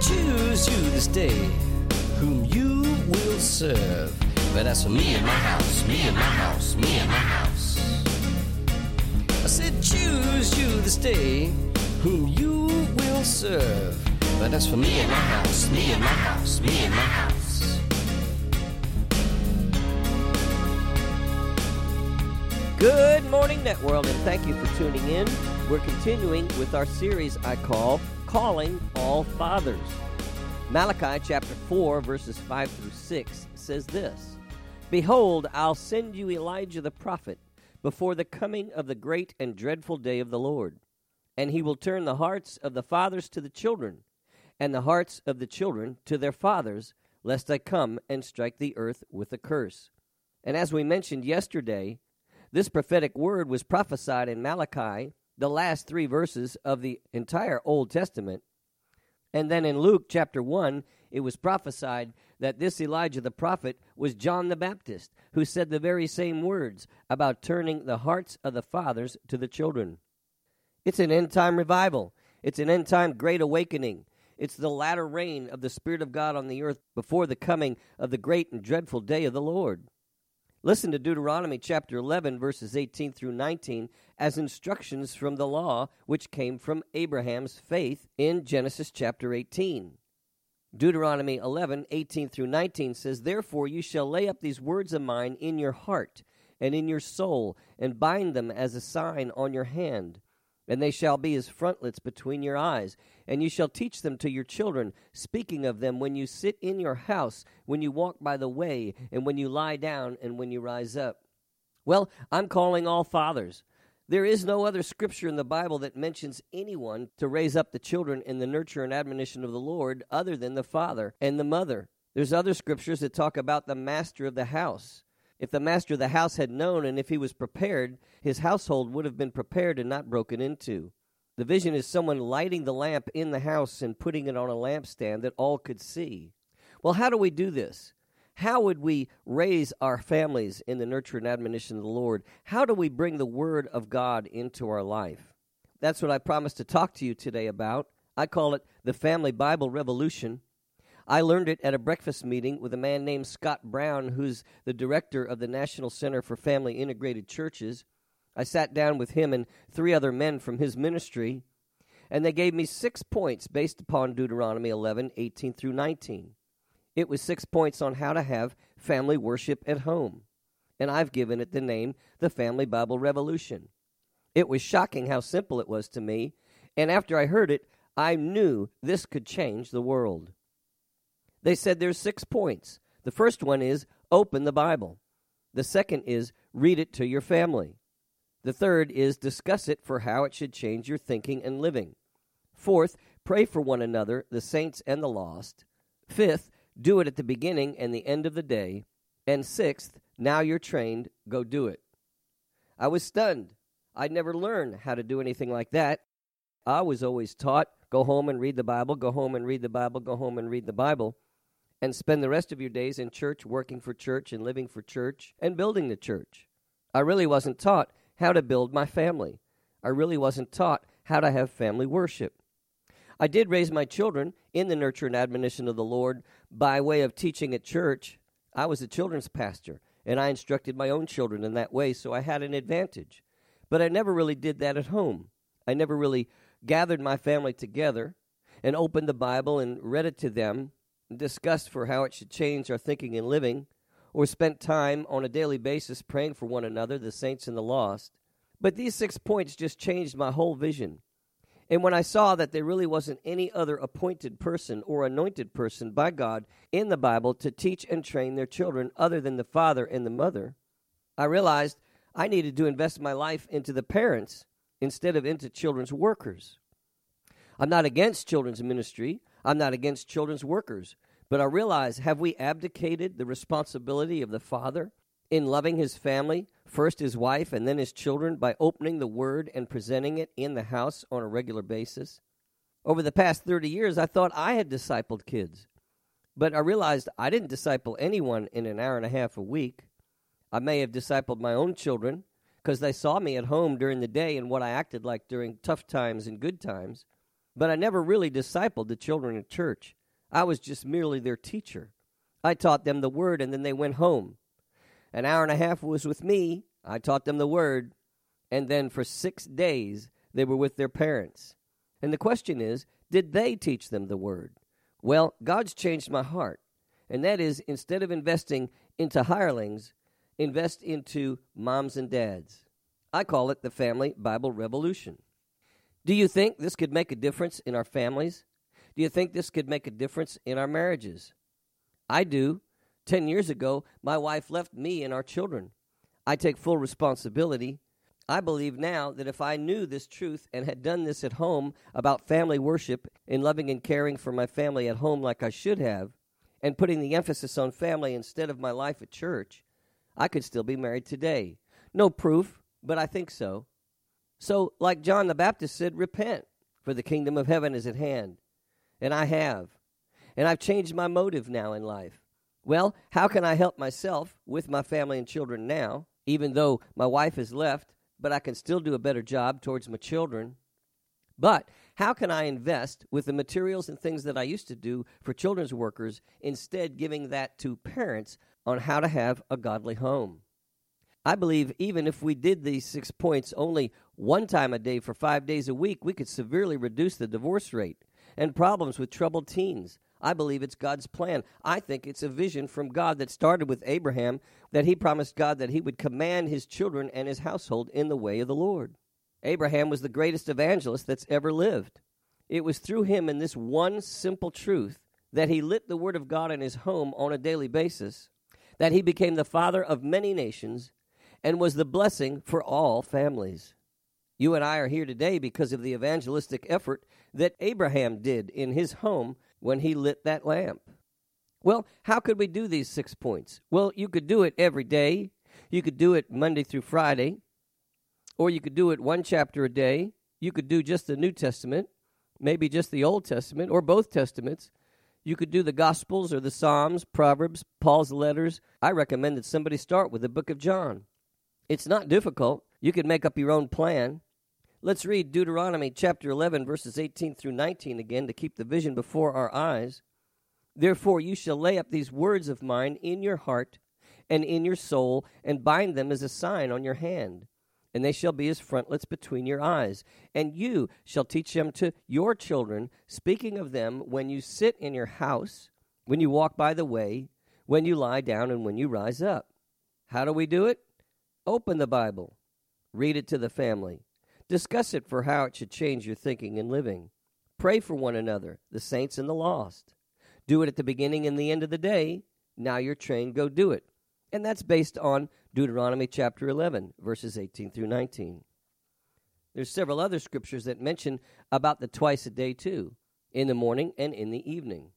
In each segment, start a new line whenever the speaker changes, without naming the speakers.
Choose you this day whom you will serve. But as for me and my house, me and my house, me and my house. I said, choose you this day whom you will serve. But as for me and my house, me and my house, me and my house.
Good morning, Networld, and thank you for tuning in. We're continuing with our series I call Calling All Fathers. Malachi chapter 4, verses 5 through 6 says this Behold, I'll send you Elijah the prophet before the coming of the great and dreadful day of the Lord. And he will turn the hearts of the fathers to the children, and the hearts of the children to their fathers, lest I come and strike the earth with a curse. And as we mentioned yesterday, this prophetic word was prophesied in Malachi, the last three verses of the entire Old Testament. And then in Luke chapter 1, it was prophesied that this Elijah the prophet was John the Baptist, who said the very same words about turning the hearts of the fathers to the children. It's an end time revival, it's an end time great awakening. It's the latter rain of the Spirit of God on the earth before the coming of the great and dreadful day of the Lord. Listen to Deuteronomy chapter 11, verses 18 through 19, as instructions from the law which came from Abraham's faith in Genesis chapter 18. Deuteronomy 11, 18 through 19 says, Therefore you shall lay up these words of mine in your heart and in your soul, and bind them as a sign on your hand and they shall be as frontlets between your eyes. And you shall teach them to your children, speaking of them when you sit in your house, when you walk by the way, and when you lie down, and when you rise up. Well, I'm calling all fathers. There is no other scripture in the Bible that mentions anyone to raise up the children in the nurture and admonition of the Lord other than the father and the mother. There's other scriptures that talk about the master of the house. If the master of the house had known and if he was prepared, his household would have been prepared and not broken into. The vision is someone lighting the lamp in the house and putting it on a lampstand that all could see. Well, how do we do this? How would we raise our families in the nurture and admonition of the Lord? How do we bring the Word of God into our life? That's what I promised to talk to you today about. I call it the Family Bible Revolution. I learned it at a breakfast meeting with a man named Scott Brown, who's the director of the National Center for Family Integrated Churches. I sat down with him and three other men from his ministry, and they gave me six points based upon Deuteronomy 11, 18 through 19. It was six points on how to have family worship at home, and I've given it the name the Family Bible Revolution. It was shocking how simple it was to me, and after I heard it, I knew this could change the world. They said there's six points. The first one is open the Bible. The second is read it to your family. The third is discuss it for how it should change your thinking and living. Fourth, pray for one another, the saints and the lost. Fifth, do it at the beginning and the end of the day. And sixth, now you're trained, go do it. I was stunned. I'd never learned how to do anything like that. I was always taught go home and read the Bible, go home and read the Bible, go home and read the Bible and spend the rest of your days in church, working for church and living for church and building the church. I really wasn't taught how to build my family. I really wasn't taught how to have family worship. I did raise my children in the nurture and admonition of the Lord by way of teaching at church. I was a children's pastor, and I instructed my own children in that way, so I had an advantage. But I never really did that at home. I never really gathered my family together and opened the Bible and read it to them discussed for how it should change our thinking and living, or spent time on a daily basis praying for one another, the saints and the lost. But these six points just changed my whole vision. And when I saw that there really wasn't any other appointed person or anointed person by God in the Bible to teach and train their children other than the father and the mother, I realized I needed to invest my life into the parents instead of into children's workers. I'm not against children's ministry. I'm not against children's workers, but I realize have we abdicated the responsibility of the father in loving his family, first his wife and then his children, by opening the word and presenting it in the house on a regular basis? Over the past 30 years, I thought I had discipled kids, but I realized I didn't disciple anyone in an hour and a half a week. I may have discipled my own children because they saw me at home during the day and what I acted like during tough times and good times, but I never really discipled the children in church. I was just merely their teacher. I taught them the word and then they went home. An hour and a half was with me. I taught them the word. And then for six days, they were with their parents. And the question is, did they teach them the word? Well, God's changed my heart. And that is, instead of investing into hirelings, invest into moms and dads. I call it the Family Bible Revolution. Do you think this could make a difference in our families? Do you think this could make a difference in our marriages? I do. Ten years ago, my wife left me and our children. I take full responsibility. I believe now that if I knew this truth and had done this at home about family worship and loving and caring for my family at home like I should have, and putting the emphasis on family instead of my life at church, I could still be married today. No proof, but I think so. So, like John the Baptist said, repent, for the kingdom of heaven is at hand. And I have. And I've changed my motive now in life. Well, how can I help myself with my family and children now, even though my wife has left, but I can still do a better job towards my children? But how can I invest with the materials and things that I used to do for children's workers, instead giving that to parents on how to have a godly home? I believe even if we did these six points only one time a day for five days a week, we could severely reduce the divorce rate and problems with troubled teens I believe it's God's plan. I think it's a vision from God that started with Abraham that he promised God that he would command his children and his household in the way of the Lord. Abraham was the greatest evangelist that's ever lived. It was through him and this one simple truth that he lit the word of God in his home on a daily basis, that he became the father of many nations and was the blessing for all families. You and I are here today because of the evangelistic effort that Abraham did in his home when he lit that lamp. Well, how could we do these six points? Well, you could do it every day. You could do it Monday through Friday. Or you could do it one chapter a day. You could do just the New Testament, maybe just the Old Testament, or both Testaments. You could do the Gospels or the Psalms, Proverbs, Paul's letters. I recommend that somebody start with the book of John. It's not difficult. You can make up your own plan. Let's read Deuteronomy chapter 11, verses 18 through 19 again to keep the vision before our eyes. Therefore, you shall lay up these words of mine in your heart and in your soul, and bind them as a sign on your hand. And they shall be as frontlets between your eyes. And you shall teach them to your children, speaking of them when you sit in your house, when you walk by the way, when you lie down, and when you rise up. How do we do it? Open the Bible, read it to the family Discuss it for how it should change your thinking and living. Pray for one another, the saints and the lost. Do it at the beginning and the end of the day. Now you're trained, go do it. And that's based on Deuteronomy chapter 11, verses 18 through 19. There's several other scriptures that mention about the twice a day too, in the morning and in the evening.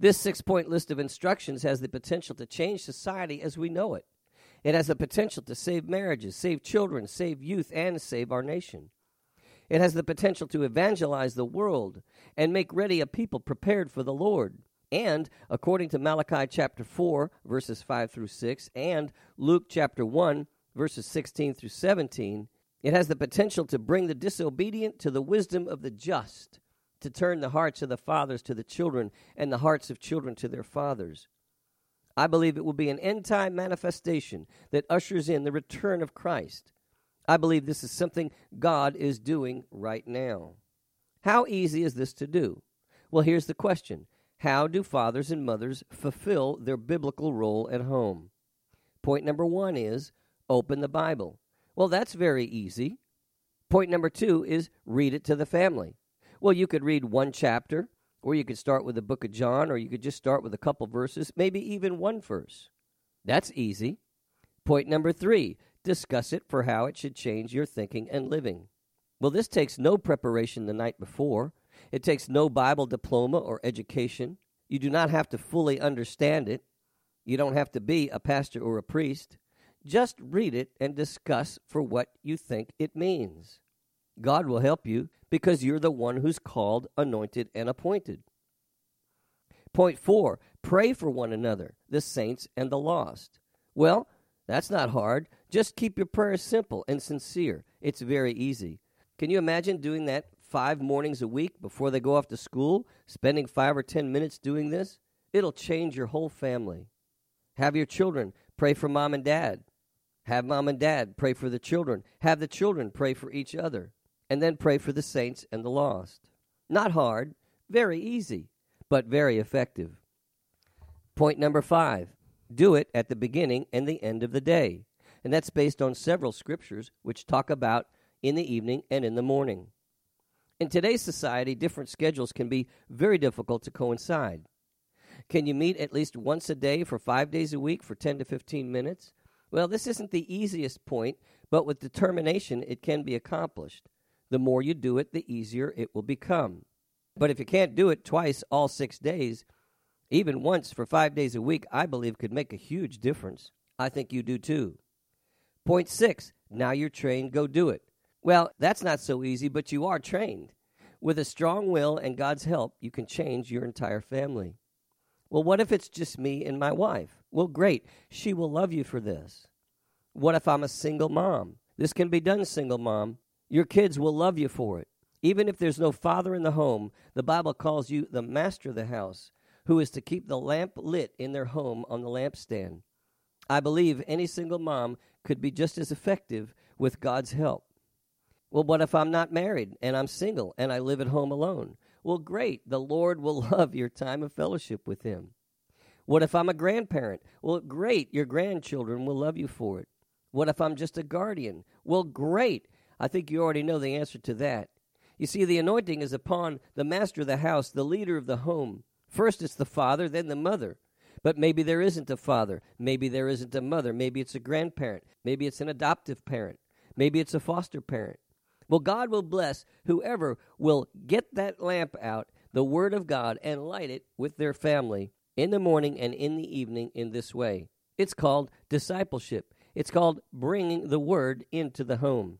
This six point list of instructions has the potential to change society as we know it. It has the potential to save marriages, save children, save youth, and save our nation. It has the potential to evangelize the world and make ready a people prepared for the Lord. And according to Malachi chapter 4, verses 5 through 6, and Luke chapter 1, verses 16 through 17, it has the potential to bring the disobedient to the wisdom of the just, to turn the hearts of the fathers to the children, and the hearts of children to their fathers. I believe it will be an end time manifestation that ushers in the return of Christ. I believe this is something God is doing right now. How easy is this to do? Well, here's the question How do fathers and mothers fulfill their biblical role at home? Point number one is open the Bible. Well, that's very easy. Point number two is read it to the family. Well, you could read one chapter or you could start with the book of John, or you could just start with a couple verses, maybe even one verse. That's easy. Point number three discuss it for how it should change your thinking and living. Well, this takes no preparation the night before. It takes no Bible diploma or education. You do not have to fully understand it. You don't have to be a pastor or a priest. Just read it and discuss for what you think it means. God will help you because you're the one who's called, anointed, and appointed. Point four, pray for one another, the saints and the lost. Well, that's not hard. Just keep your prayers simple and sincere. It's very easy. Can you imagine doing that five mornings a week before they go off to school, spending five or ten minutes doing this? It'll change your whole family. Have your children pray for mom and dad. Have mom and dad pray for the children. Have the children pray for each other. And then pray for the saints and the lost. Not hard, very easy, but very effective. Point number five do it at the beginning and the end of the day. And that's based on several scriptures which talk about in the evening and in the morning. In today's society, different schedules can be very difficult to coincide. Can you meet at least once a day for five days a week for 10 to 15 minutes? Well, this isn't the easiest point, but with determination, it can be accomplished. The more you do it, the easier it will become. But if you can't do it twice all six days, even once for five days a week, I believe could make a huge difference. I think you do too. Point six, now you're trained, go do it. Well, that's not so easy, but you are trained. With a strong will and God's help, you can change your entire family. Well, what if it's just me and my wife? Well, great. She will love you for this. What if I'm a single mom? This can be done, single mom. Your kids will love you for it. Even if there's no father in the home, the Bible calls you the master of the house, who is to keep the lamp lit in their home on the lampstand. I believe any single mom could be just as effective with God's help. Well, what if I'm not married and I'm single and I live at home alone? Well, great. The Lord will love your time of fellowship with Him. What if I'm a grandparent? Well, great. Your grandchildren will love you for it. What if I'm just a guardian? Well, great. I think you already know the answer to that. You see, the anointing is upon the master of the house, the leader of the home. First it's the father, then the mother. But maybe there isn't a father. Maybe there isn't a mother. Maybe it's a grandparent. Maybe it's an adoptive parent. Maybe it's a foster parent. Well, God will bless whoever will get that lamp out, the Word of God, and light it with their family in the morning and in the evening in this way. It's called discipleship. It's called bringing the Word into the home.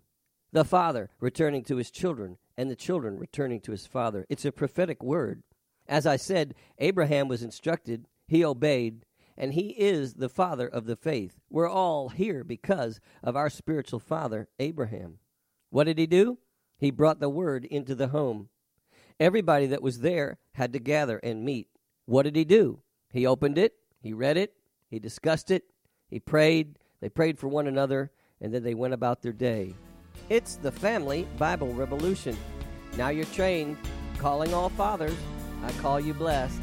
The father returning to his children, and the children returning to his father. It's a prophetic word. As I said, Abraham was instructed, he obeyed, and he is the father of the faith. We're all here because of our spiritual father, Abraham. What did he do? He brought the word into the home. Everybody that was there had to gather and meet. What did he do? He opened it, he read it, he discussed it, he prayed, they prayed for one another, and then they went about their day. It's the Family Bible Revolution. Now you're trained, calling all fathers. I call you blessed.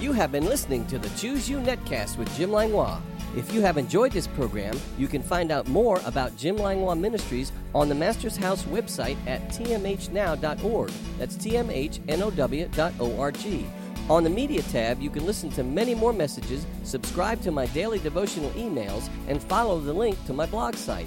You have been listening to the Choose You Netcast with Jim Langlois. If you have enjoyed this program, you can find out more about Jim Langlois Ministries on the Master's House website at tmhnow.org. That's tmhnow.org. On the Media tab, you can listen to many more messages, subscribe to my daily devotional emails, and follow the link to my blog site.